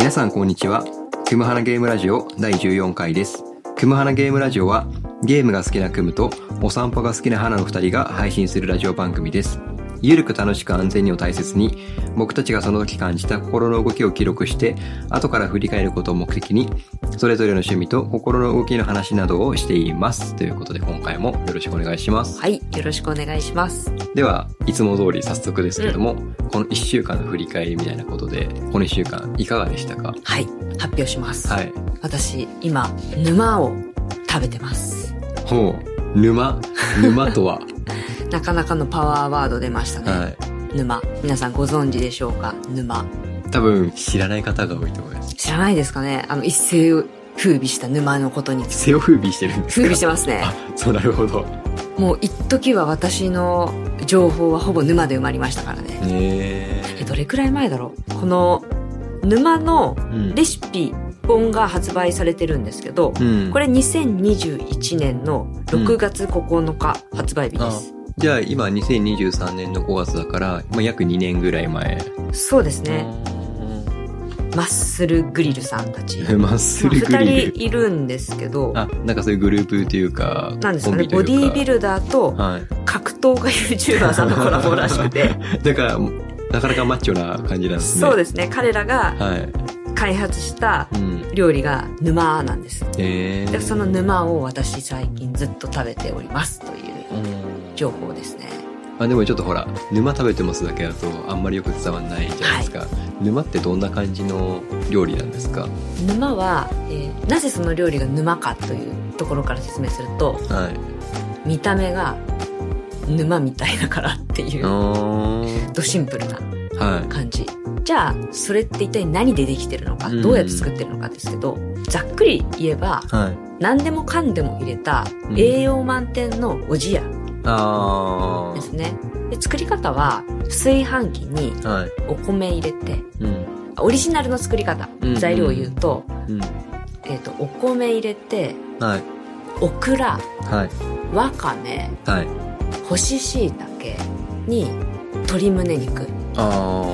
皆さんこんにちは。くむはなゲームラジオ第14回です。くむはなゲームラジオはゲームが好きなくむとお散歩が好きな花の二人が配信するラジオ番組です。ゆるく楽しく安全にを大切に僕たちがその時感じた心の動きを記録して後から振り返ることを目的にそれぞれの趣味と心の動きの話などをしています。ということで今回もよろしくお願いします。はい、よろしくお願いします。では、いつも通り早速ですけども、この1週間の振り返りみたいなことで、この1週間いかがでしたか？はい、発表します。はい。私、今、沼を食べてます。ほう。沼？沼とは？なかなかのパワーワード出ましたね。はい。沼。皆さんご存知でしょうか？沼。多分知らない方が多いと思います。知らないですかねあの、一世を風靡した沼のことについて。背を風靡してるんですか？風靡してますね。あ、そうなるほど。もう一時は私の情報はほぼ沼で埋まりましたからね。へえ、どれくらい前だろう？この沼のうんレシピ本が発売されてるんですけど、うん。これ2021年の6月9日発売日です。じゃあ今2023年の5月だから、まあ、約2年ぐらい前。そうですね。マッスルグリルさんたち。うん。マッスルグ2リル。人いるんですけど、あ、なんかそういうグループというか、なんですかね、ボディービルダーとはい。格闘家 YouTuber さんのコラボらしくて、だから、なかなかマッチョな感じなんですね。そうですね、彼らがはい。開発したうん。料理が沼なんです。えー。でその沼を私最近ずっと食べておりますといううん情報ですね。あでもちょっとほら沼食べてますだけだとあんまりよく伝わんないじゃないですか、沼ってどんな感じの料理なんですか？沼は、えーなぜその料理が沼かというところから説明すると、はい。見た目が沼みたいだからっていう、あドシンプルなは感じ。じゃあ、それって一体何でできてるのか、うん。どうやって作ってるのかですけど、ざっくり言えば、いはい。何でもかんでも入れたうん。栄養満点のおじやあですね。で作り方は、炊飯器にあはい。お米入れて、うん。オリジナルの作り方うん、材料を言うと、うん。えっ、と、お米入れて、はい。オクラ、はい。わかめ、はい。干し椎茸に鶏胸肉、あ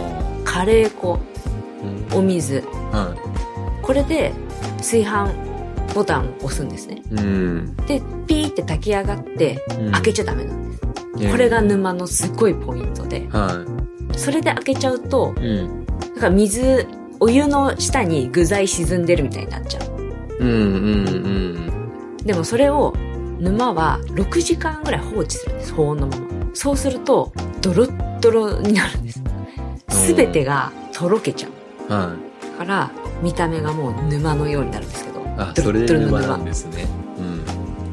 カレー粉、あうん。お水、はこれで炊飯ボタンを押すんですね。いうんで、ピーって炊き上がって、うん開けちゃダメなんです。えーこれが沼のすっごいポイントで、はそれで開けちゃうと、いうんだから水、お湯の下に具材沈んでるみたいになっちゃう。うんうんうんでもそれを沼は6時間ぐらい放置するんです。保温のまま。そうすると、ドロッドロになるんです。すべてがとろけちゃう。はいだから、見た目がもう沼のようになるんですけど。あそれで沼なんですね。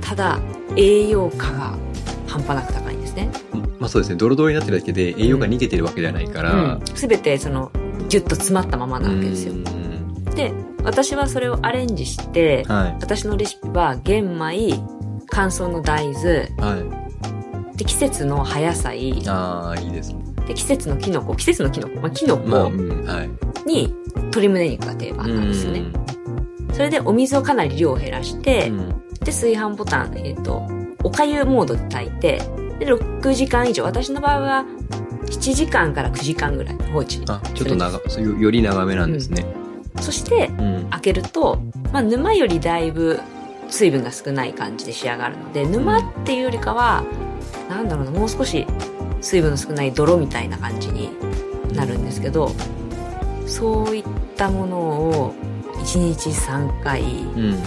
ただ、栄養価が半端なく高いんですね。うん。まあそうですね。ドロドロになってるだけで栄養が逃げてるわけではないから、すべてその、ギュッと詰まったままなわけですよ。う。ん。で、私はそれをアレンジして、はい。私のレシピは玄米、乾燥の大豆、はい。で季節の葉野菜、ああいいですね。で季節のキノコ、季節のキノコ、まあ、キノまあ、コうん、はい。に鶏胸肉が定番なんですよね。それでお水をかなり量を減らして、うん。で、炊飯ボタン、えっ、と、おかゆモードで炊いて、で、6時間以上、私の場合は7時間から9時間ぐらい放置。あ、ちょっと長、よより長めなんですね。そして、うん。開けると、まあ、沼よりだいぶ水分が少ない感じで仕上がるので、沼っていうよりかは、なんだろうな、もう少し水分の少ない泥みたいな感じになるんですけど、そういったものを1日3回、うん。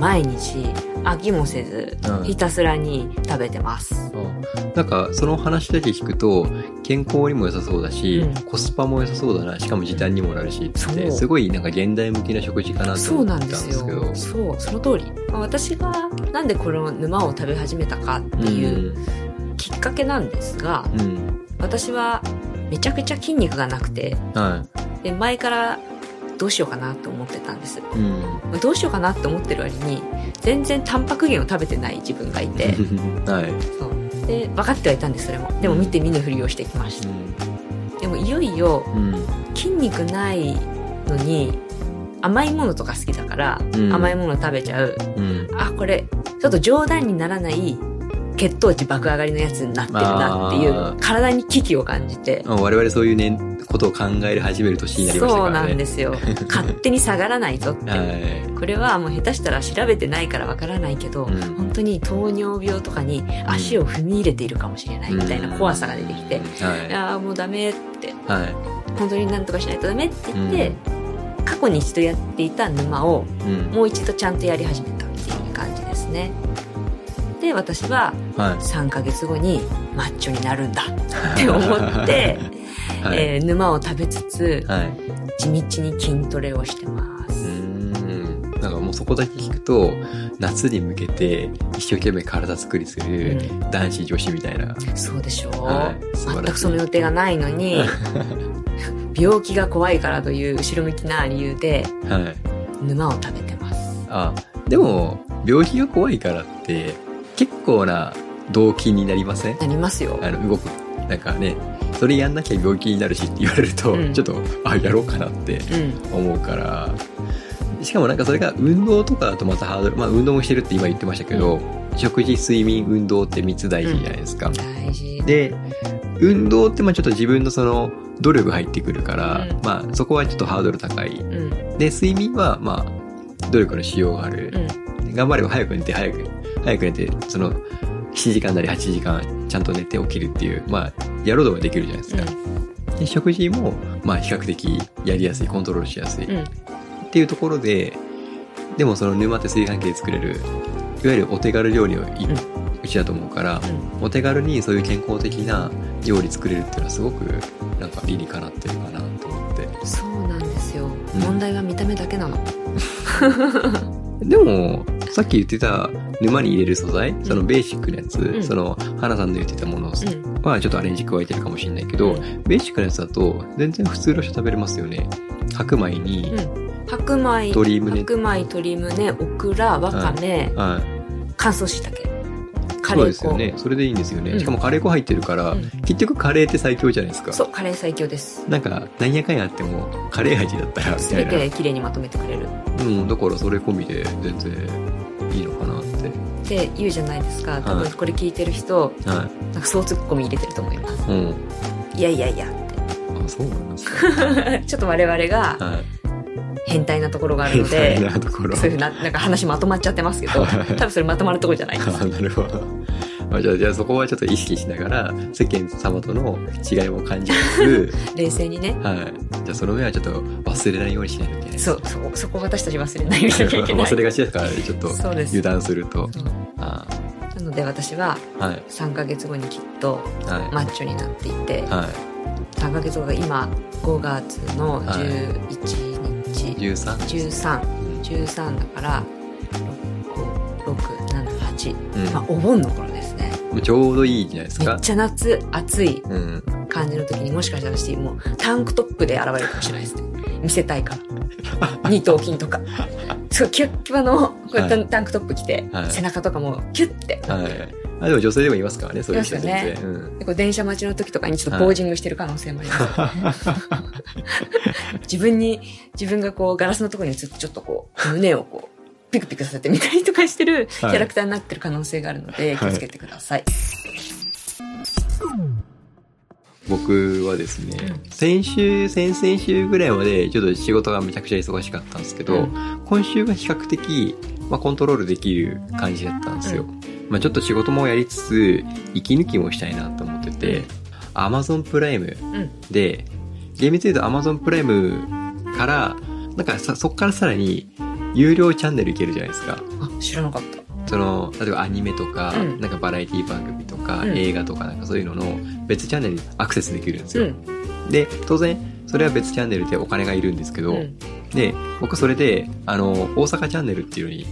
毎日飽きもせずうん、ひたすらに食べてます。あなんか、その話だけ聞くと、健康にも良さそうだし、うんコスパも良さそうだな、しかも時短にもなるしって、すごいなんか現代向きな食事かなと思ってたんなんですけど。よ。そう、その通り。まあ私がなんでこの沼を食べ始めたかっていうきっかけなんですが、うん。うん。私はめちゃくちゃ筋肉がなくて、はで前からどうしようかなと思ってたんです。い。うん。まあどうしようかなって思ってる割に、全然タンパク源を食べてない自分がいて、はい。そう。で、分かってはいたんです、それも。でも見て見ぬふりをしてきました。でもいよいようん。筋肉ないのに、甘いものとか好きだから、うん甘いもの食べちゃう。うん。あ、これ、ちょっと冗談にならない血糖値爆上がりのやつになってるなっていう、体に危機を感じて。まあ我々そういうね、ことを考える始める年になりましたそうからね。なんですよ。勝手に下がらないぞって。はい。これはもう下手したら調べてないからわからないけど、うん本当に糖尿病とかに足を踏み入れているかもしれないみたいな怖さが出てきて、いはい。やーもうダメって、は本当になんとかしないとダメって言って、過去に一度やっていた沼をい。うん。もう一度ちゃんとやり始めたっていう感じですね。で、私はは3ヶ月後にマッチョになるんだって思って、い。はい。えー沼を食べつつ、はい。地道に筋トレをしてます。うーん。なんかもうそこだけ聞くと、夏に向けて一生懸命体作りする男子女子みたいな。そうでしょう、はい全くその予定がないのに、病気が怖いからという後ろ向きな理由ではい。沼を食べてます。あ、でも、病気が怖いからって、結構な動機になりません？なりますよ。あの、動く。なんかね、それやんなきゃ病気になるしって言われると、うんちょっと、あ、やろうかなってうん。思うから、しかもなんかそれが運動とかだとまたハードル、まあ運動もしてるって今言ってましたけど、食事、睡眠、運動って3つ大事じゃないですか。大事。で、運動ってまあちょっと自分のその努力入ってくるから、うんまあそこはちょっとハードル高い。うん。で、睡眠はまあ努力のしようがあるう。ん。頑張れば早く寝て早く、早く寝て、その7時間なり8時間ちゃんと寝て起きるっていう、まあやろうとはできるじゃないですか。で食事もまあ比較的やりやすい、コントロールしやすい。うん。うん。っていうところで、でもその沼って炊飯器で作れる、いわゆるお手軽料理をい、うんうちだと思うから、うん。お手軽にそういう健康的な料理作れるっていうのはすごくなんか理にかなってるかなと思って。そうなんですよ。うん問題は見た目だけなの。でも、さっき言ってた沼に入れる素材、そのベーシックなやつ、んその、花さんの言ってたものうん。はちょっとアレンジ加えてるかもしれないけど、うんベーシックなやつだと全然普通の人食べれますよね。白米に、うん。白米、鶏胸白米、鶏胸、オクラ、わかめ、はい。乾燥しいたけ。カそうレー粉。ですよね。それでいいんですよね。うんしかもカレー粉入ってるから、うん結局カレーって最強じゃないですか。そう、カレー最強です。なんか、なんやかんやあっても、カレー味だったら、みすたいな。べて綺麗にまとめてくれる。うん、だからそれ込みで全然いいのかなって。って言うじゃないですか。多はい分これ聞いてる人、はなんかそうツッコミ入れてると思います。い。うん。いやいやいやっあ、そうなんですか。て。ちょっと我々がはい。変態なところがあるので。そういうふうな、なんか話まとまっちゃってますけど、はい多分それまとまるところじゃないです。あなるほど。まあ、じゃあ、じゃあそこはちょっと意識しながら、世間様との違いも感じつ 冷静にねつ、。はい。じゃあその上はちょっと忘れないようにしないといけない。そう、そこ、そこ私たち忘れないようにしなきゃいけない。忘れがちですからね、ちょっと油断すると。うんあなので私ははい。3ヶ月後にきっとはい。マッチョになっていて、はい。3ヶ月後が今5月の11日、13? 13、13だから、6、7、8。うんまあ、お盆の頃ですね。ちょうどいいじゃないですかめっ。ちゃ夏、暑いうん。感じの時にもしかしたら私もうタンクトップで現れるかもしれないですね。見せたいから。二頭筋とか。そう、キュッキュバのこうやってはいタンクトップ着て、はい背中とかもキュッて。はい。あ、でも女性でもいますからね、そういう人全然。うん。でこう電車待ちの時とかにちょっとポージングしてる可能性もあります。自分に、自分がこうガラスのところに映ってちょっとこう、胸をこう、ピクピクさせてみたりとかしてるキはいャラクターになってる可能性があるので、気をつけてください。僕はですね、うん先週、先々週ぐらいまでちょっと仕事がめちゃくちゃ忙しかったんですけど、うん今週が比較的、まあ、コントロールできる感じだったんですよ。うまあ、ちょっと仕事もやりつつ、息抜きもしたいなと思ってて、Amazon プライムうん。で、厳密に言うと Amazon プライムから、なんかさそっからさらに、有料チャンネルいけるじゃないですか。あ、知らなかった。その、例えばアニメとか、うんなんかバラエティ番組とか、うん映画とかなんかそういうのの別チャンネルにアクセスできるんですよ。うん。で、当然、それは別チャンネルでお金がいるんですけど、うん。で、僕それで、あの、大阪チャンネルっていうのに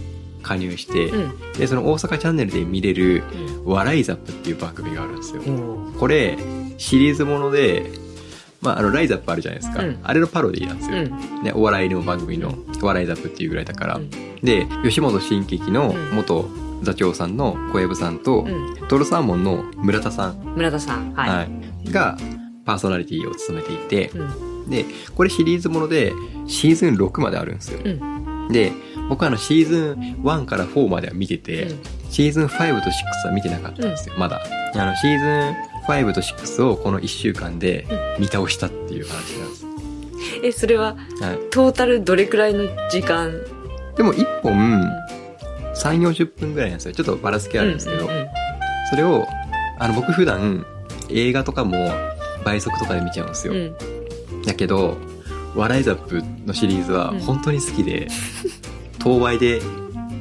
加入して、うん。で、その大阪チャンネルで見れる、笑いザップっていう番組があるんですよ。うん。これ、シリーズもので、まあ、あの、ライザップあるじゃないですか。うんあれのパロディなんですよ。うん。ね、お笑いの番組の笑いザップっていうぐらいだから。うんで、吉本新喜劇のうん元座長さんの小籔さんと、うん。トロサーモンの村田さん、村田さん。はい。はいがパーソナリティを務めていて、うん。で、これシリーズものでシーズン6まであるんですよ。うん。で、僕はあのシーズン1から4までは見てて、うんシーズン5と6は見てなかったんですよ、まだ。あの、シーズン5と6をこの1週間で見倒したっていう話なんです。え、それは、はい。トータルどれくらいの時間？でも1本、3、40分ぐらいなんですよ。ちょっとばらつきあるんですけど、うんうんそれを、あの、僕普段映画とかも倍速とかで見ちゃうんですよ。うんだけど、笑いザップのシリーズはうん本当に好きで、当倍で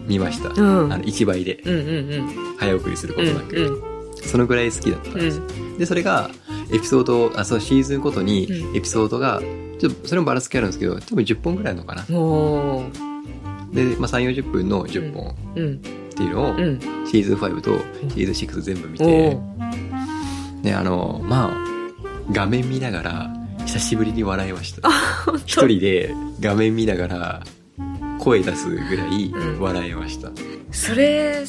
見ました。うん。あの、1倍で。うんうんうん。早送りするこうんとなく。うんそのぐらい好きだったんうですで、それが、エピソード、あ、そう、シーズンごとにう、エピソードが、ちょっと、それもばらつきあるんですけど、多分10本ぐらいのかな。で、まあ、3、40分の10本。うん。っていうのを、うん。シーズン5とシーズン6全部見おてー、で、あの、まあ、画面見ながら、久しぶりに笑いました。一人で画面見ながら、声出すぐらいうん笑いました。それ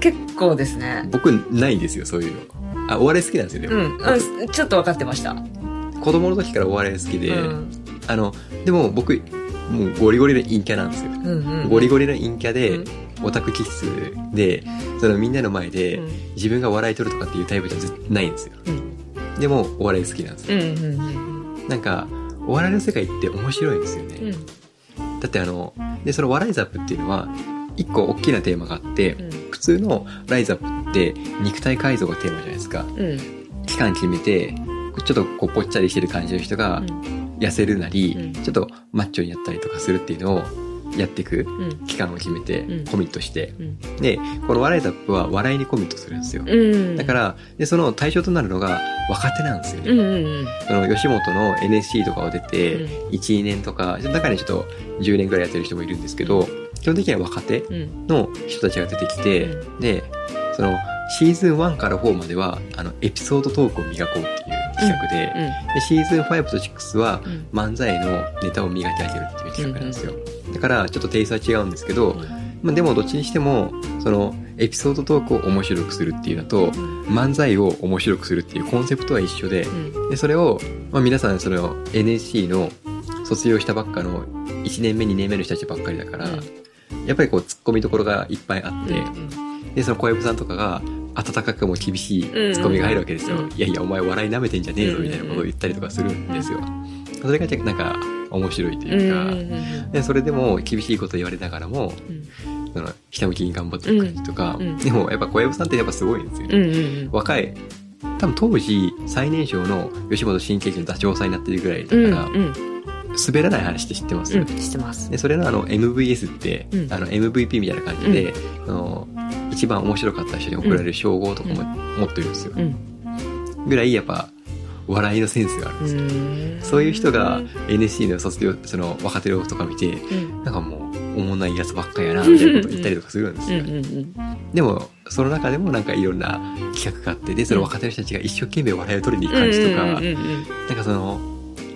結構ですね僕、ないんですよ、そういうの。あ、お笑い好きなんですよ、でうも。んあちょっと分かってました子供の時からお笑い好きで、うんあの、でも僕、もうゴリゴリの陰キャなんですよ。うんうんゴリゴリの陰キャで、うんオタク気質で、そのみんなの前でうん自分が笑い取るとかっていうタイプじゃ絶ないんですよ。うんでも、お笑い好きなんですよ。うんうんうんなんか、お笑いの世界って面白いんですよね。うんだってあの、で、その笑いザップっていうのは、一個大きなテーマがあって、うん。普通のライザップって肉体改造がテーマじゃないですか。うん。期間決めて、ちょっとこうぽっちゃりしてる感じの人が痩せるなり、うん。ちょっとマッチョになったりとかするっていうのをやっていくうん。期間を決めてうん。コミットして、うん。で、この笑いザップは笑いにコミットするんですよ。うんだから、で、その対象となるのが若手なんですよ。ね。うんうんその吉本の NSC とかを出て、うん。1、2年とか、中にちょっと10年ぐらいやってる人もいるんですけど、基本的には若手うん。の人たちが出てきて、うで、そのシーズン1から4までは、あの、エピソードトークを磨こうっていう企画で、でシーズン5と6はうん。漫才のネタを磨き上げるっていう企画なんですよ。だから、ちょっとテイストは違うんですけど、まあ、でもどっちにしても、その、エピソードトークを面白くするっていうのと、漫才を面白くするっていうコンセプトは一緒で、うん。で、それを、まあ、皆さんその NSC の卒業したばっかの1年目2年目の人たちばっかりだから、やっぱりこう突っ込みどころがいっぱいあって、で、その小籔さんとかが温かくも厳しい突っ込みが入るわけですよ。うんいやいや、お前笑い舐めてんじゃねえぞみたいなことを言ったりとかするんですよ。それがなんか面白いというか、でそれでも厳しいこと言われながらも、そのひたむきに頑張っていく感じとか、うん。うん。でもやっぱ小籔さんってやっぱすごいんですよね。うんうん若い多分当時最年少の吉本新喜劇のダチョウさんになってるぐらいだかうんら、うん。滑らない話って知ってます、うん知ってます。でそれのあの MVS って、うん。あの MVP みたいな感じで、あの一番面白かった人に贈られる称号とかも持ってるんですよ、うん。ぐらいやっぱ笑いのセンスがあるんですよ、うん。そういう人が NSC の卒業その若手のとか見てうん。なんかもうおもんないやつばっかやなみたいなこと言ったりとかするんですうんよ、うんでもその中でもなんかいろんな企画があってでその若手の人たちが一生懸命笑いを取りに行く感じとか、うんうんうんなんかその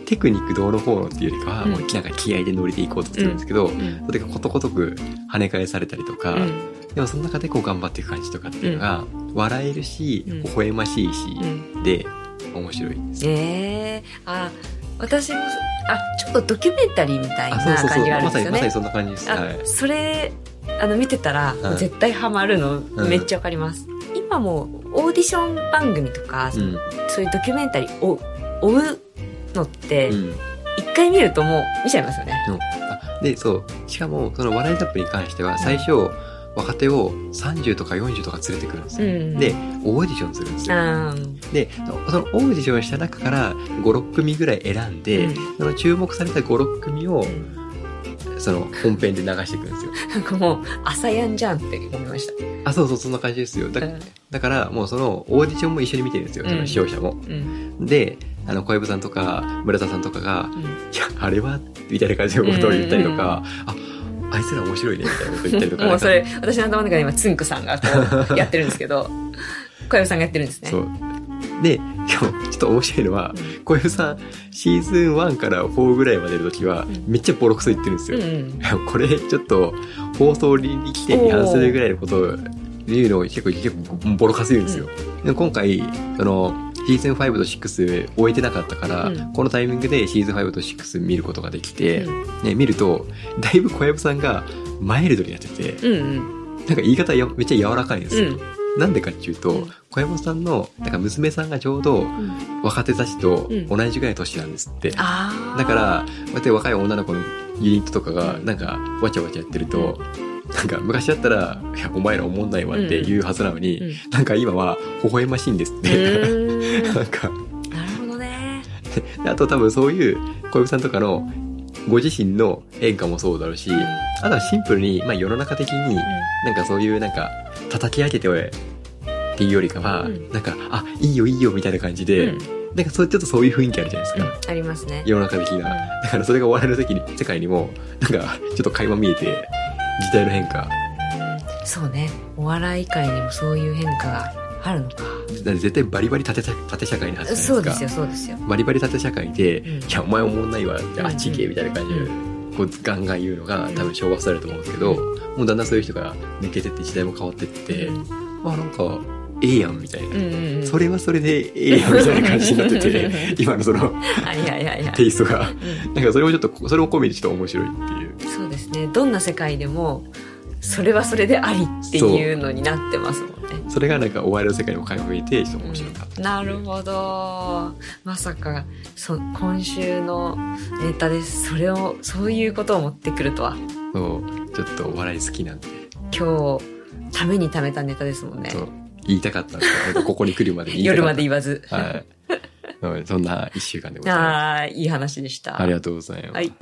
テクニックどうのこうのっていうよりかは、うん。もうなんか気合で乗りでいこうとするんですけど、うん。それがことごとく跳ね返されたりとか、うん。でもその中でこう頑張っていく感じとかっていうのが、笑えるし、うん。微笑ましいし、うん。で面白いです。ええあ私もあちょっとドキュメンタリーみたいな。感じがあるんまさに、まさにですよねそんな感じです。あはい。それあの見てたら、うん絶対ハマるのうんめっちゃわかります、今もオーディション番組とか、うん。そういうドキュメンタリーを追うのってうん。一回見るともう見ちゃいますよねあで、そう。しかも、その笑いザップに関しては、最初、若手を30とか40とか連れてくるんですよ。うん。で、オーディションするんですよ。で、そのオーディションした中から5、6組ぐらい選んで、うん。その注目された5、6組を、その本編で流していくんですよ。なんかもう朝やんじゃんって思いました。あ、そうそう、そんな感じですよ。だうん。だから、もうそのオーディションも一緒に見てるんですよ、その視聴者も。うん。で、あの、小籔さんとか、村田さんとかが、うん。いや、あれは？みたいな感じのことを言ったりとか、あ、あいつら面白いね、みたいなこと言ったりとか。もうそれ私の頭の中で今つんくさんがこうやってるんですけど 小籔さんがやってるんですねそう。で、今日、ちょっと面白いのは、うん小籔さん、シーズン1から4ぐらいまでの時は、うんめっちゃボロクソ言ってるんですよ。うんうん これ、ちょっと、放送倫理規定に反するぐらいのことを言うのを結構、結構ボロカス言うんですよ。でも今回、その、シーズン5と6終えてなかったから、うんこのタイミングでシーズン5と6見ることができて、うんね、見ると、だいぶ小籔さんがマイルドにやってて、うんうん。なんか言い方やめっちゃ柔らかいんですよ。うん。なんでかっていうと、うん小籔さんの、なんか娘さんがちょうどうん。若手たちとうん同じぐらいの年なんですって。だから、こうやって若い女の子のユニットとかがう、んなんか、わちゃわちゃやってると、なんか、昔だったら、いや、お前ら思んないわって言うはずなのに、うん。なんか今は、微笑ましいんですっうて。なんか、なるほどね。であと多分そういう、小籔さんとかの、ご自身の演歌もそうだろうし、あとはシンプルに、まあ世の中的に、なんかそういうなんか、叩き上げてっていうよりかは、うんなんか、あ、いいよいいよみたいな感じで、うんなんかそうちょっとそういう雰囲気あるじゃないですか。ありますね。世の中的な。だからそれがお笑いの世に世界にも、なんか、ちょっと垣間見えて、時代の変化。そうね。お笑い界にもそういう変化があるのか。絶対バリバリ縦社縦社会なはずじゃないですか。そうですよ、そうですよ。バリバリ縦社会で、うんいや、お前思んないわ、じゃああっち行け、みたいな感じで、うこう、ガンガン言うのが多分昭和されると思うんですけど、もうだんだんそういう人が抜けてって時代も変わってって、うんあ、なんか、ええやん、みたいな。うんうんうん。それはそれでええやん、みたいな感じになってて、今のその。テイストが、うんなんかそれもちょっと、それも込みでちょっと面白いっていう。そうですね。どんな世界でも、それはそれでありっていうのになってますもんね。それがなんかお笑いの世界にも垣間見えて、ちょっと面白かった。なるほど。まさか、そ、今週のネタです。それを、そういうことを持ってくるとは。そう、ちょっとお笑い好きなんで、今日、ために貯めたネタですもんね言いたかったんですけど、ここに来るまでに言いたか夜ったまで言わず。はい。うんそんな一週間でございまああ、いい話でしす。た。ありがとうございます。はい。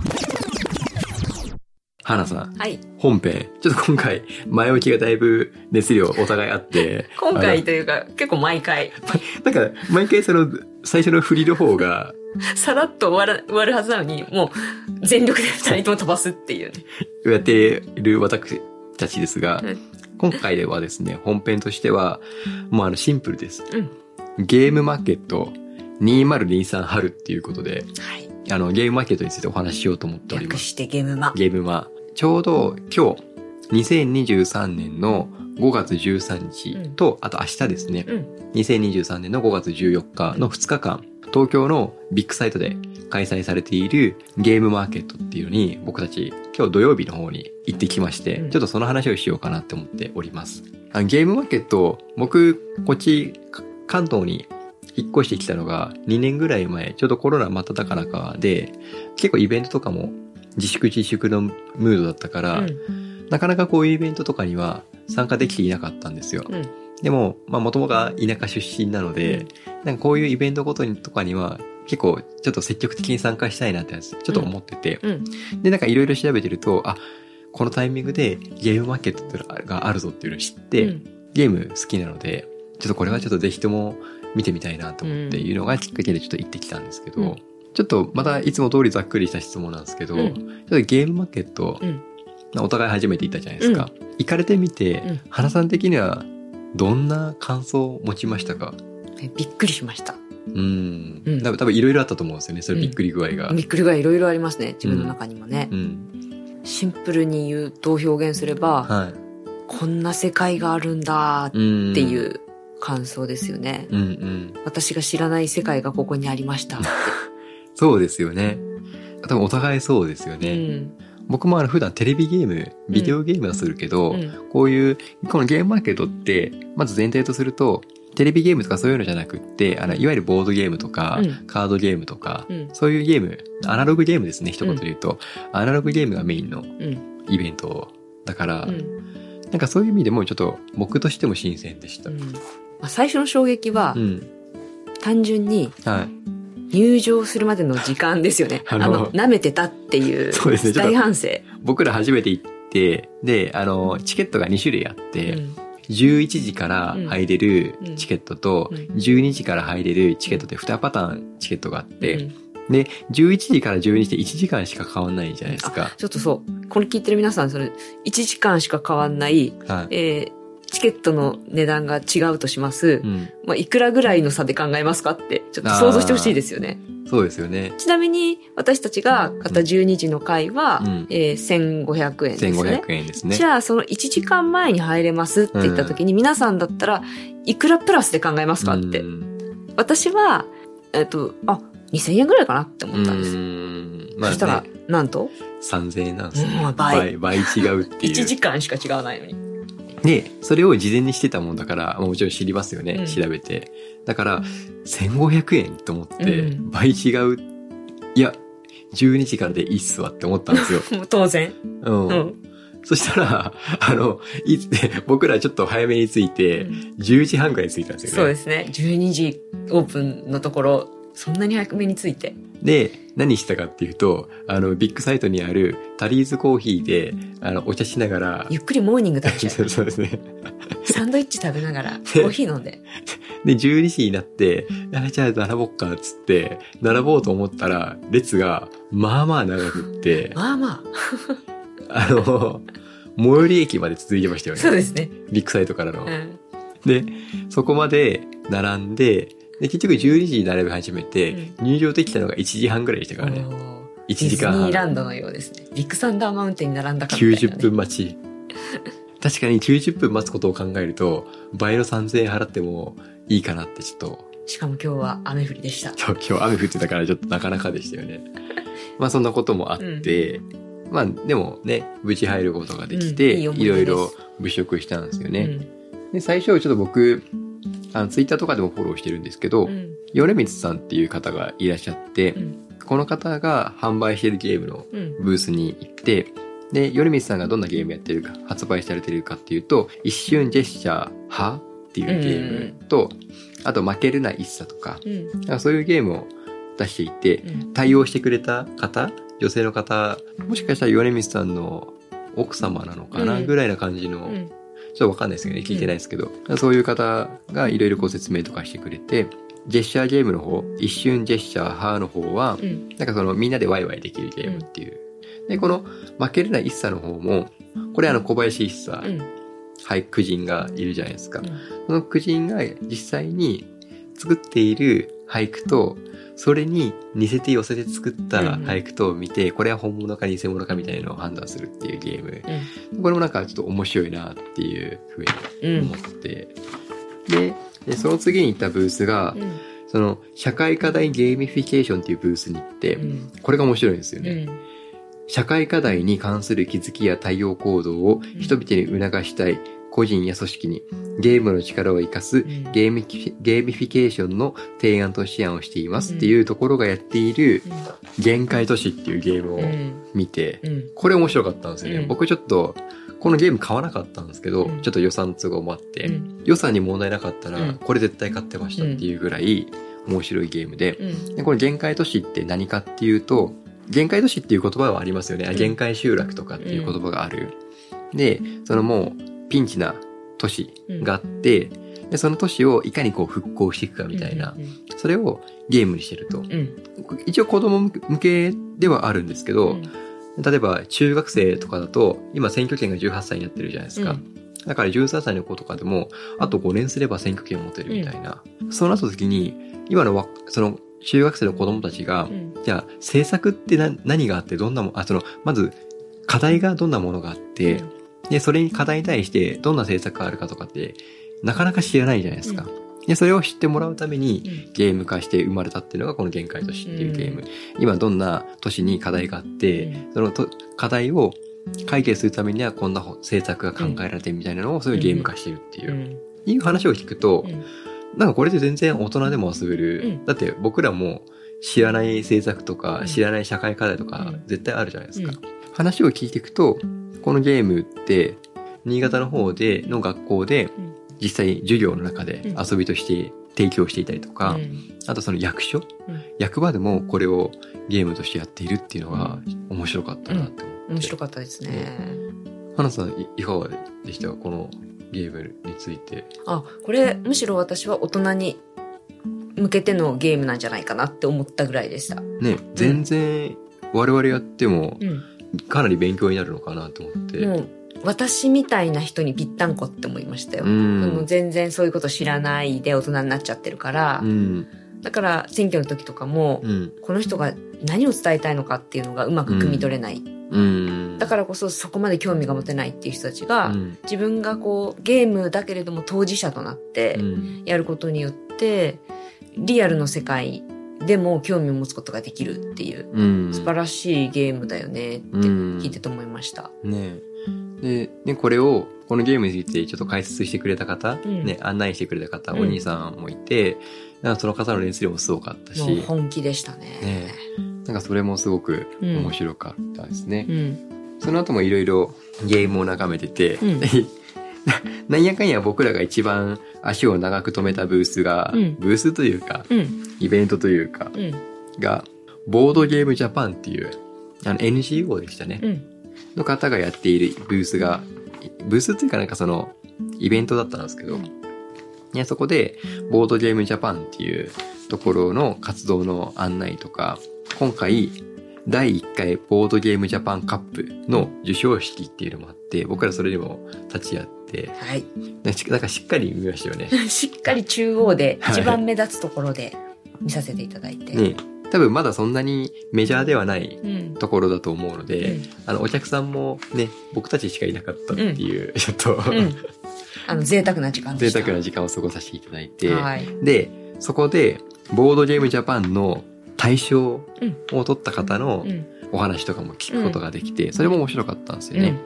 花さん、はい。本編。ちょっと今回、前置きがだいぶ熱量お互いあって。今回あというか、結構毎回、の なんか、毎回その、最初の振りの方が、さらっと終わら終わるはずなのに、もう、全力で二人とも飛ばすっていうね。やっている私たちですが、うん今回ではですね、本編としては、もうあの、シンプルです。うん。ゲームマーケット2023春っていうことで、はい。あの、ゲームマーケットについてお話ししようと思っております。略してゲームマ。ゲームは、ちょうど今日、2023年の5月13日と、あと明日ですね、うん。2023年の5月14日の2日間、東京のビッグサイトで開催されているゲームマーケットっていうのに僕たち今日土曜日の方に行ってきまして、うんちょっとその話をしようかなって思っております。あのゲームマーケット、僕、こっち、か関東に引っ越してきたのが2年ぐらい前、ちょうどコロナ真っ只中で、結構イベントとかも自粛自粛のムードだったから、うん。なかなかこういうイベントとかには参加できていなかったんですよ。うん。でも、まあ、もともとが田舎出身なので、なんかこういうイベントごとにとかには、結構、ちょっと積極的に参加したいなってやつ、ちょっと思ってて。うん。で、なんかいろいろ調べてると、あ、このタイミングでゲームマーケットがあるぞっていうのを知って、うんゲーム好きなので、ちょっとこれはちょっとぜひとも見てみたいなと思っていうのがきっかけでちょっと行ってきたんですけど、うんちょっとまたいつも通りざっくりした質問なんですけど、うんちょっとゲームマーケット、うんお互い初めて行ったじゃないですか。行かれてみて、うん原さん的にはどんな感想を持ちましたか？えびっくりしました。うん。うん多分多分いろいろあったと思うんですよね。それびっくり具合が。びっくりがいろいろありますね。自分の中にもね。うん。シンプルに言うと表現すれば、はい。こんな世界があるんだっうん。ていう感想ですよね。うんうん。私が知らない世界がここにありましたって。そうですよね。多分お互いそうですようね。ん。僕もあの普段テレビゲーム、ビデオゲームはするけど、うんこういう、このゲームマーケットって、まず前提とすると、テレビゲームとかそういうのじゃなくって、あの、いわゆるボードゲームとか、うんカードゲームとか、うんそういうゲーム、アナログゲームですね、一言で言うと。アナログゲームがメインのうん。イベントだから、うん。なんかそういう意味でもちょっと僕としても新鮮でした。うんまあ最初の衝撃はう、ん。単純にはい。入場するまでの時間ですよね。あの舐めてたっていう大反省。僕ら初めて行って、で、あの、チケットが2種類あって、うん11時から入れるうんチケットと、うん12時から入れるチケットって2パターンチケットがあって、うんで、11時から12時って1時間しか変わんないじゃないですか。ちょっとそう、これ聞いてる皆さん、それ、1時間しか変わんない、はい。えーチケットの値段が違うとします。うん。まあ、いくらぐらいの差で考えますかって、ちょっと想像してほしいですよね。そうですよね。ちなみに、私たちが買った12時の回は、うんえー1500円ですね。1500円ですねじ。ゃあ、その1時間前に入れますって言った時に、皆さんだったらいくらプラスで考えますかってう。ん私は、えっと、あ、2000円ぐらいかなって思ったんです。ん。まあ、そしたらね、、なんと、3000円なんですよ、うん倍倍。倍違うっていう。1時間しか違わないのに。で、それを事前にしてたもんだから、まあもちろん知りますよね、うん調べて。だから、1500円と思ってう、ん倍違う。いや、12時からでいいっすわって思ったんですよ。当然。うん。うん。そしたら、あの、いつ、僕らちょっと早めに着いて、10時半くらいに着いたんですよね。そうですね。12時オープンのところ、そんなに早めに着いて。で、何したかっていうと、あの、ビッグサイトにあるタリーズコーヒーで、あの、お茶しながら、ゆっくりモーニング食べちゃ そうですね。う。サンドイッチ食べながら、コーヒー飲んで。で、12時になって、あじゃあ並ぼっか、っつって、並ぼうと思ったら、列が、まあまあ長くって、まあまあ の、最寄り駅まで続いてましたよあ、そうね。ですね。ビッグサイトからのう。ん。で、そこまで並んで、で、結局12時に並び始めて、入場できたのが1時半ぐらいでしたからね。おー1時間ディズニーラ半。ンドのようですね。ビッグサンダーマウンテンに並んだかみたいな、ね。90分待ち。確かに90分待つことを考えると、倍の3000円払ってもいいかなってちょっとしかも今日は雨降りでした。今日、今日雨降ってたからちょっとなかなかでしたよね。まあそんなこともあって、まあでもね、無事入ることができて、うんいろいろ物色したんですよね。うんで、最初ちょっと僕、あの、ツイッターとかでもフォローしてるんですけど、うん。米光さんっていう方がいらっしゃって、うん。この方が販売してるゲームのうん。ブースに行って、で、米光さんがどんなゲームやってるか、発売されてるかっていうと、一瞬ジェスチャー派っていうゲームと、あと負けるな一茶とか、うん。そういうゲームを出していて、うん。対応してくれた方、女性の方、もしかしたら米光さんの奥様なのかな、うんぐらいな感じの、うん。ちょっとわかんないですけどね、聞いてないですけど、そういう方がいろいろご説明とかしてくれて、ジェスチャーゲームの方、一瞬ジェスチャー派の方は、うん。なんかそのみんなでワイワイできるゲームっていう。で、この負けるな一茶の方も、これあの小林一茶、うん。はい、苦人がいるじゃないですか。うんその苦人が実際に作っている俳句と、それに似せて寄せて作った俳句とを見て、これは本物か偽物かみたいなのを判断するっていうゲーム。これもなんかちょっと面白いなっていうふうにうん。思って。で、でその次に行ったブースが、うん。その社会課題ゲーミフィケーションっていうブースに行って、うん。これが面白いんですよね。うん。社会課題に関する気づきや対応行動を人々に促したい個人や組織にゲームの力を生かすんゲーミフィゲーミフィケーションの提案と思案をしていますっていうところがやっている限界都市っていうゲームをうん。見て、うん。これ面白かったんですよね。うん僕ちょっとこのゲーム買わなかったんですけど、うんちょっと予算都合もあって、うん予算に問題なかったらうんこれ絶対買ってましたっていうぐらい面白いゲームで、うん。でこの限界都市って何かっていうと、限界都市っていう言葉はありますよね。限界集落とかっていう言葉がある。で、そのもうピンチな都市があって、で、その都市をいかにこう復興していくかみたいな、それをゲームにしてると。うん。一応子供向けではあるんですけど、例えば中学生とかだと、今選挙権が18歳になってるじゃないですか。うんだから13歳の子とかでも、あと5年すれば選挙権を持てるみたいな。そうなった時に、今のわその中学生の子供たちが、うん。じゃあ政策ってな何があってどんなもあそのまず課題がどんなものがあって、でそれに課題に対してどんな政策があるかとかってなかなか知らないじゃないですか。でそれを知ってもらうためにうんゲーム化して生まれたっていうのがこの限界都市っていうゲーム。今どんな都市に課題があって、うんそのと課題を解決するためにはこんな政策が考えられてるみたいなのをそういうゲーム化してるっていうう、ん。いう話を聞くと、うんなんかこれで全然大人でも遊べる。うんだって僕らも知らない政策とか、うん知らない社会課題とかうん絶対あるじゃないですか。うん話を聞いていくと、このゲームって新潟の方での学校でうん実際授業の中でうん遊びとして提供していたりとか、うんあとその役所、うん役場でもこれをゲームとしてやっているっていうのが面白かったなって思って。面白かったですね。花さんいいかがでした？かこのゲームについて。あ、これ、むしろ私は大人に向けてのゲームなんじゃないかなって思ったぐらいでした。ね、全然我々やってもうん。かなり勉強になるのかなと思って。もう、私みたいな人にぴったんこって思いましたよ。うん。全然そういうこと知らないで大人になっちゃってるから、うん。だから選挙の時とかも、うん。この人が何を伝えたいのかっていうのがうまく汲み取れない。うん。だからこそそこまで興味が持てないっていう人たちが、うん自分がこうゲームだけれども当事者となってうん。やることによって、リアルの世界でも興味を持つことができるっていう、うん。素晴らしいゲームだよねってうん聞いてて思いました。ねで、ね、これを、このゲームについてちょっと解説してくれた方、うんね、案内してくれた方、うんお兄さんもいて、なんかその方の熱量もすごかったし、本気でしたね。ねなんかそれもすごくうん面白かったですね。うん。その後もいろいろゲームを眺めてて、うん な なんやかんや僕らが一番足を長く止めたブースが、うんブースというか、うん。イベントというか、うん。が、ボードゲームジャパンっていう、あの NGO でしたね。うん。の方がやっているブースが、ブースっていうかなんかその、イベントだったんですけど、うんいやそこで、ボードゲームジャパンっていうところの活動の案内とか、今回、第1回ボードゲームジャパンカップの授賞式っていうのもあって、僕らそれにも立ち会って、はい。なんかしっかり見ましたよね。しっかり中央ではい一番目立つところで見させていただいて。ね多分まだそんなにメジャーではないうん。ところだと思うので、うんあの、お客さんもね、僕たちしかいなかったっていう、ちょっと、うん。あの、贅沢な時間でした。贅沢な時間を過ごさせていただいて、はい。で、そこで、ボードゲームジャパンの大賞を取った方のうん。お話とかも聞くことができて、それも面白かったんですよね。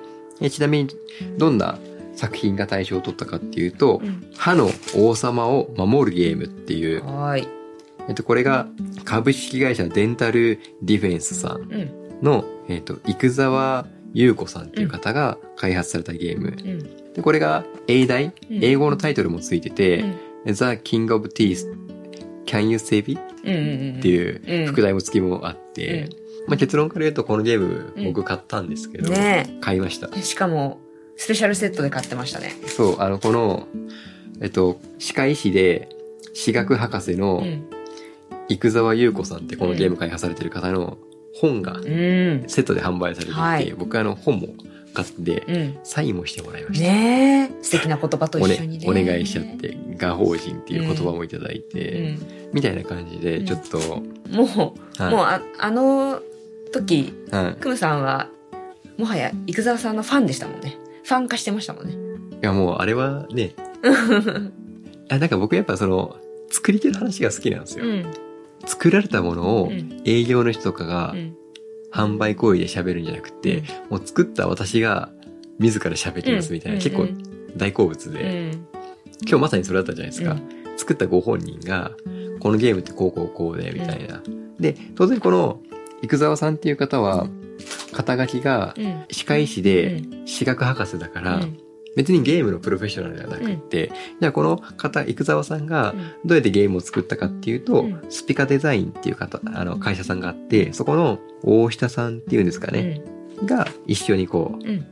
うちなみに、どんな作品が大賞を取ったかっていうと、うん歯の王様を守るゲームっていう、はい。えっと、これが株式会社デンタルディフェンスさんうん。の、えっと、生沢優子さんっていう方が開発されたゲーム。うん。で、これが英題、うん英語のタイトルもついてて、うん The King of Teeth Can You Save It? っていううん副題も付きもあって、まあ、結論から言うとこのゲーム僕買ったんですけど、ね買いました。え。しかも、スペシャルセットで買ってましたね。そう、あの、この、えっと、歯科医師で、歯学博士うのん。生沢優子さんってこのゲーム開発されてる方の本がうん。セットで販売されていて、はい僕あの本も買って、うん。サインもしてもらいました。ねえ。素敵な言葉とお,、一緒にね。お願いしちゃって、画法人っていう言葉もいただいて、みたいな感じで、ちょっと、うん。もう、はいもうあ、あの時、はいクムさんは、もはや、生沢さんのファンでしたもんね。ファン化してましたもんね。いやもうあれはね、あなんか僕やっぱその、作り手の話が好きなんですよ。うん。作られたものをうん営業の人とかがうん。販売行為で喋るんじゃなくて、うん。もう作った私が自ら喋ってますみたいな、うん。結構うん。大好物で、うん。今日まさにそれだったじゃないですか。うん。作ったご本人が、このゲームってこうこうこうで、みたいな。で、当然この、生沢さんっていう方は、肩書きがうん。歯科医師で、歯学博士だから、うん別にゲームのプロフェッショナルではなくって、じゃあこの方、生沢さんがどうやってゲームを作ったかっていうと、うんスピカデザインっていう方、あの会社さんがあって、そこの大下さんっていうんですかね、が一緒にこう、うん。うん。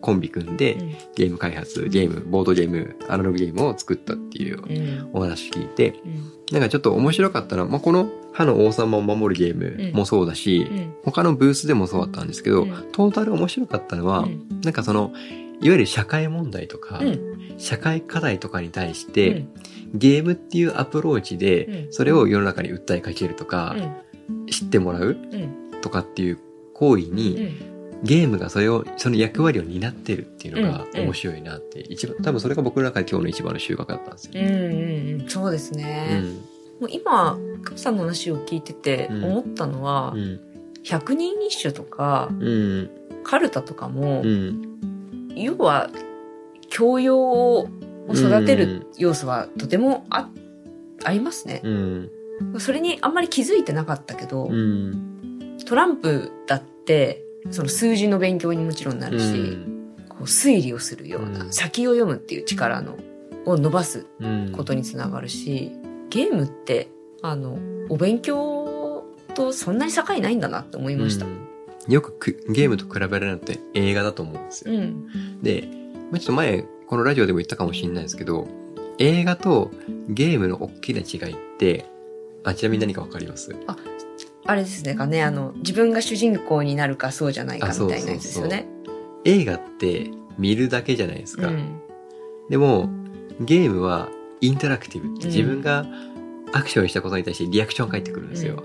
コンビ組んでうんゲーム開発、ゲーム、ボードゲーム、アナログゲームを作ったっていううん。お話聞いて、うん。なんかちょっと面白かったのは、まあ、この歯の王様を守るゲームもそうだし、うん。他のブースでもそうだったんですけど、うんトータル面白かったのは、うんなんかその、いわゆる社会問題とか、うん。社会課題とかに対して、ゲームっていうアプローチで、うんそれを世の中に訴えかけるとかう、ん。知ってもらううん。とかっていう行為うに、ん。ゲームがそれを、その役割を担ってるっていうのがうんうん面白いなって、一番、多分それが僕の中で今日の一番の収穫だったんですようん。うん。うん。そうですうね。ん。もう今、クムさんの話を聞いててうん思ったのはう、ん。百人一首とか、うん。カルタとかもう、ん。要は、教養を育てる要素はとてもあ、ありますね。うん。それにあんまり気づいてなかったけど、うん。トランプだって、その数字の勉強にもちろんなるし、こう推理をするような、うん先を読むっていう力の、を伸ばすうん。ことにつながるし、ゲームって、あの、お勉強とそんなに境ないんだなって思いました。うんよくくゲームと比べられるのって映画だと思うんですよ。うん。で、まあ、ちょっと前、このラジオでも言ったかもしれないですけど、映画とゲームの大きな違いって、あ、ちなみに何かわかります？あれですねかね、あの、自分が主人公になるかそうじゃないかあそうみたいなやつですよね。映画って見るだけじゃないですか。うん。でも、ゲームはインタラクティブってうん自分がアクションしたことに対してリアクション返ってくるんですよ。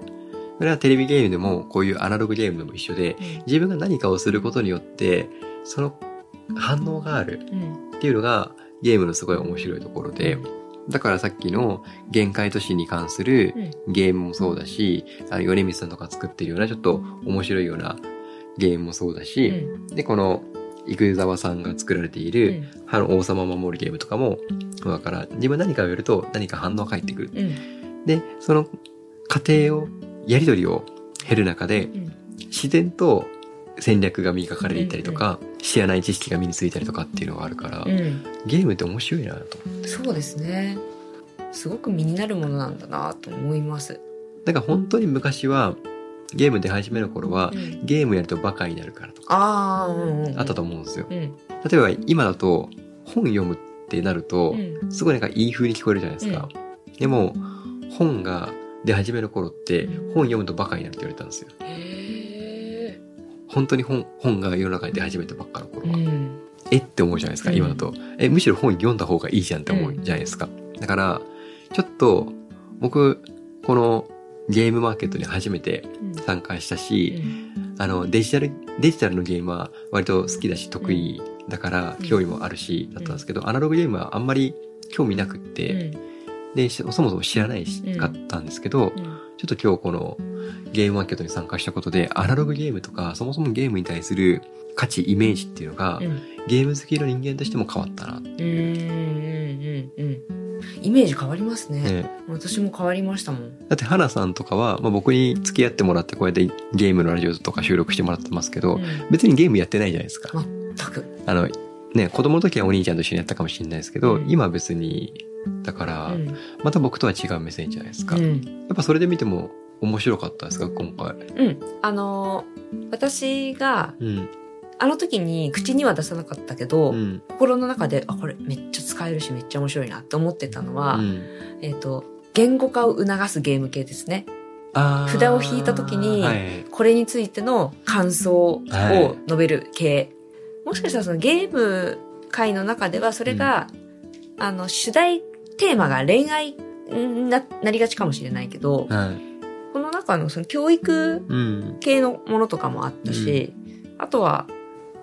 これはテレビゲームでもこういうアナログゲームでも一緒で、自分が何かをすることによって、その反応があるうん。っていうのがゲームのすごい面白いところで、だからさっきの限界都市に関するゲームもそうだし、あの、米光さんとか作ってるようなちょっと面白いようなゲームもそうだうし、ん。で、この、生沢さんが作られている、あの、王様を守るゲームとかも、だから、自分何かをやると何か反応が返ってくる。で、その過程を、やりとりを経る中で、うん自然と戦略が磨かれていったりとか、知らない知識が身についたりとかっていうのがあるから、うん。ゲームって面白いなと。そうですね。すごく身になるものなんだなと思います、なんか本当に昔は、ゲーム出始めの頃はう、んゲームやるとバカになるからとか、ああうんうんあったと思うんですよ。うん。例えば今だと、本読むってなると、うん。すごいなんかいい風に聞こえるじゃないですか。でも、本が出始めの頃って、うん本読むとバカになるって言われたんですよ。本当に本、本が世の中に出始めたばっかの頃は。うん。えって思うじゃないですか、うん。今だと。え、むしろ本読んだ方がいいじゃんって思うじゃないですか。だから、ちょっと、僕、このゲームマーケットに初めて参加したし、あの、デジタル、デジタルのゲームは割と好きだし得意だからうん興味もあるし、だったんですけど、アナログゲームはあんまり興味なくって、で、しそもそも知らないかったんですけど、ちょっと今日このゲームマーケットに参加したことで、アナログゲームとか、そもそもゲームに対する価値、イメージっていうのが、ゲーム好きの人間としても変わったな。うんうんうんうん。イメージ変わりますね。ね。私も変わりましたもん。だって、花さんとかは、まあ、僕に付き合ってもらって、こうやってゲームのラジオとか収録してもらってますけど、うん。別にゲームやってないじゃないですか。全く。あの、ね、子供の時はお兄ちゃんと一緒にやったかもしれないですけど、うん。今は別に、だから、うんまた僕とは違う目線じゃないですか。やうんっぱそれで見ても面白かったですか、今回。うんあのー私がうん。あの時に口には出さなかったけど、うん。心の中であこれめっちゃ使えるしめっちゃ面白いなって思ってたのは、うんえっ、と言語化を促すゲーム系ですね札を引いた時にはい。これについての感想をはい述べる系、もしかしたらそのゲーム界の中ではそれが、あの主題テーマが恋愛にななりがちかもしれないけど、はい。この中のその教育うん。系のものとかもあったし、あとは、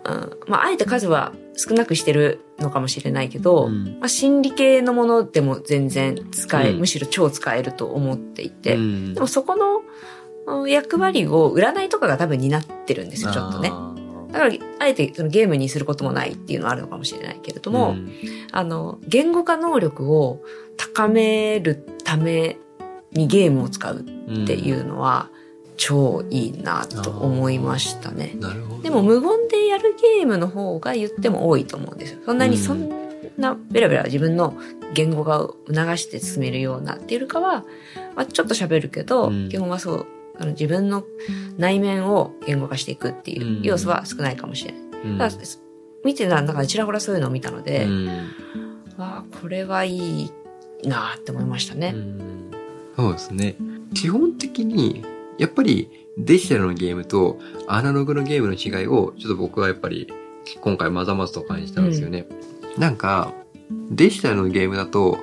うん、まあ、あえて数は少なくしてるのかもしれないけど、うんまあ、心理系のものでも全然使え、うんむしろ超使えると思っていて、うんでもそこのうん役割を占いとかが多分担ってるんですよ、ちょっとね。あだから、あえてそのゲームにすることもないっていうのはあるのかもしれないけれどーも、うんあの、言語化能力を高めるためにゲームを使うっていうのは、超いいなと思いましたね。なるほど。でも無言でやるゲームの方が言っても多いと思うんですよ。そんなにうんそんなベラベラ自分の言語化を促して進めるようなっていうよりかは、まあ、ちょっと喋るけど、うん基本はそう、あの自分の内面を言語化していくっていう要素は少ないかもしれない。うん、ただ見てた中でちらほらそういうのを見たので、うんわあ、これはいいなって思いましたね。うんそうですね。基本的に、やっぱりデジタルのゲームとアナログのゲームの違いを、ちょっと僕はやっぱり今回まざまざと感じたんですよね。なんか、デジタルのゲームだと、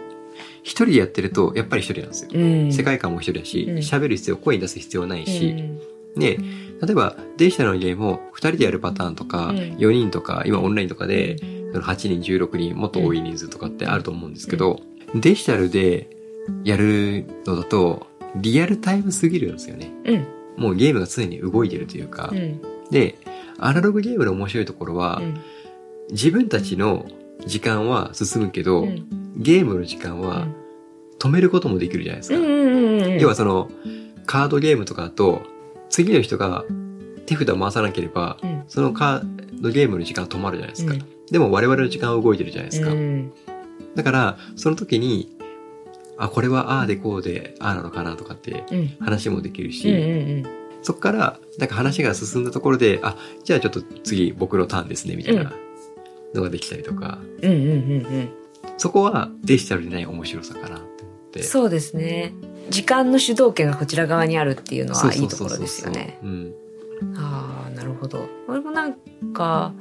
一人でやってると、やっぱり一人なんですよ。うん。世界観も一人だし、うん喋、る必要、声に出す必要ないし、うんで、例えばデジタルのゲームを二人でやるパターンとか、うん4人とか、今オンラインとかで、その8人、16人、もっと多い人数とかってあると思うんですけど、デジタルでやるのだと、リアルタイムすぎるんですよね。うん。もうゲームが常に動いてるというか。うん。で、アナログゲームの面白いところは、うん自分たちの時間は進むけど、うんゲームの時間は止めることもできるじゃないですか。要はその、カードゲームとかだと、次の人が手札を回さなければ、うん。そのカードゲームの時間は止まるじゃないですか。うん。でも我々の時間は動いてるじゃないですか。うん。だから、その時に、あ、これはああでこうで、ああなのかなとかってうん。話もできるし、そこから、なんか話が進んだところで、あ、じゃあちょっと次僕のターンですね、みたいなのができたりとか、うんうんうんうんそこはデジタルにない面白さかなって思って。そうですね。時間の主導権がこちら側にあるっていうのはいいところですよね。うん。ああ、なるほど。これもなんか、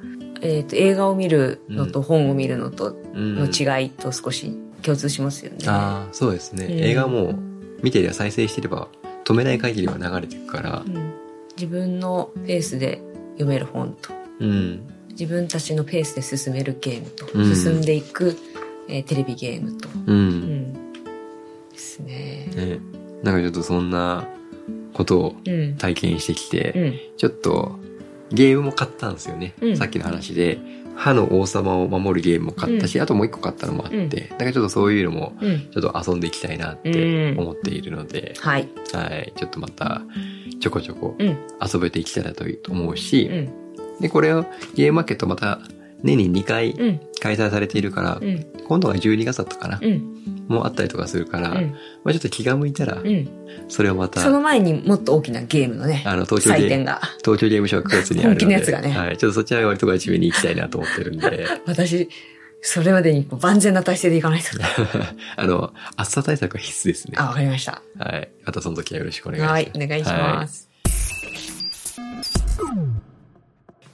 えっ、と、映画を見るのと本を見るのとうんの違いと少し共通しますよね。ああ、そうですね。うん映画も見てりゃ再生してれば止めない限りは流れていくからう。ん自分のペースで読める本と、うん。自分たちのペースで進めるゲームと、うん進んでいく、えーテレビゲームと、う。うんんですね。ね。なんかちょっとそんなことをうん。体験してきて、うん。ちょっとゲームも買ったんですよね。うんさっきの話で、歯の王様を守るゲームも買ったし、あともう一個買ったのもあって、うんなんかちょっとそういうのもうん。ちょっと遊んでいきたいなってうん思っているので、はい。はい。ちょっとまたちょこちょこうん。遊べていきたいなと思うし、うん。で、これをゲームマーケットまた年に2回うん。開催されているから、うん。今度は12月だったかな、うん。もうあったりとかするから、うん。まあちょっと気が向いたら、うん。それをまた、その前にもっと大きなゲームのね、あの、東京ゲーム。東京ゲームショウが9月にあるので、本気のやつがねはい。ちょっとそちらは割とガチめに行きたいなと思ってるんで、私、それまでに万全な体制でいかないと。あの、暑さ対策は必須ですね。あ、わかりました。はい。またその時はよろしくお願いします。はい、お願いします。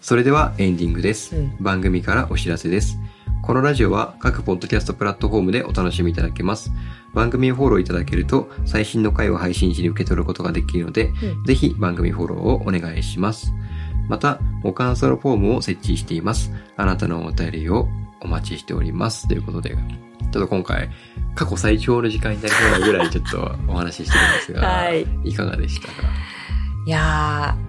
それではエンディングです、うん番組からお知らせです。このラジオは各ポッドキャストプラットフォームでお楽しみいただけます。番組をフォローいただけると最新の回を配信時に受け取ることができるので、うんぜひ番組フォローをお願いします。また、ご感想のフォームを設置しています。あなたのお便りをお待ちしております。ということで、ちょっと今回、過去最長の時間になりそうなぐらいちょっとお話ししてるんですが、はいいかがでしたか？いやー、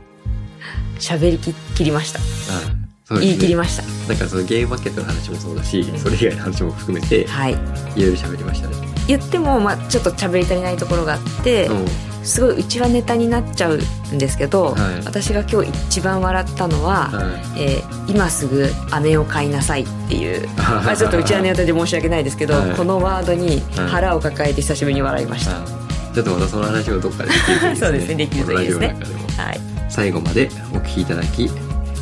喋りき切りました。うんね言い切りました。なんかそのゲームマーケットの話もそうだし、それ以外の話も含めて、はい。いろいろ喋りましたね。言っても、まあちょっと喋り足りないところがあって、うん。すごいうちはネタになっちゃうんですけど、はい私が今日一番笑ったのは、はい。えー今すぐ飴を買いなさいっていう、ま あ、ちょっとうちはネタで申し訳ないですけど、はいこのワードにはい腹を抱えて久しぶりに笑いました。あちょっとまたその話をどっかでできるといいですね。そうですねできるといいですねはい。最後までお聞きいただき、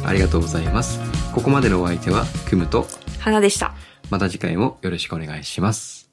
ありがとうございます。ここまでのお相手は、クムと、花でした。また次回もよろしくお願いします。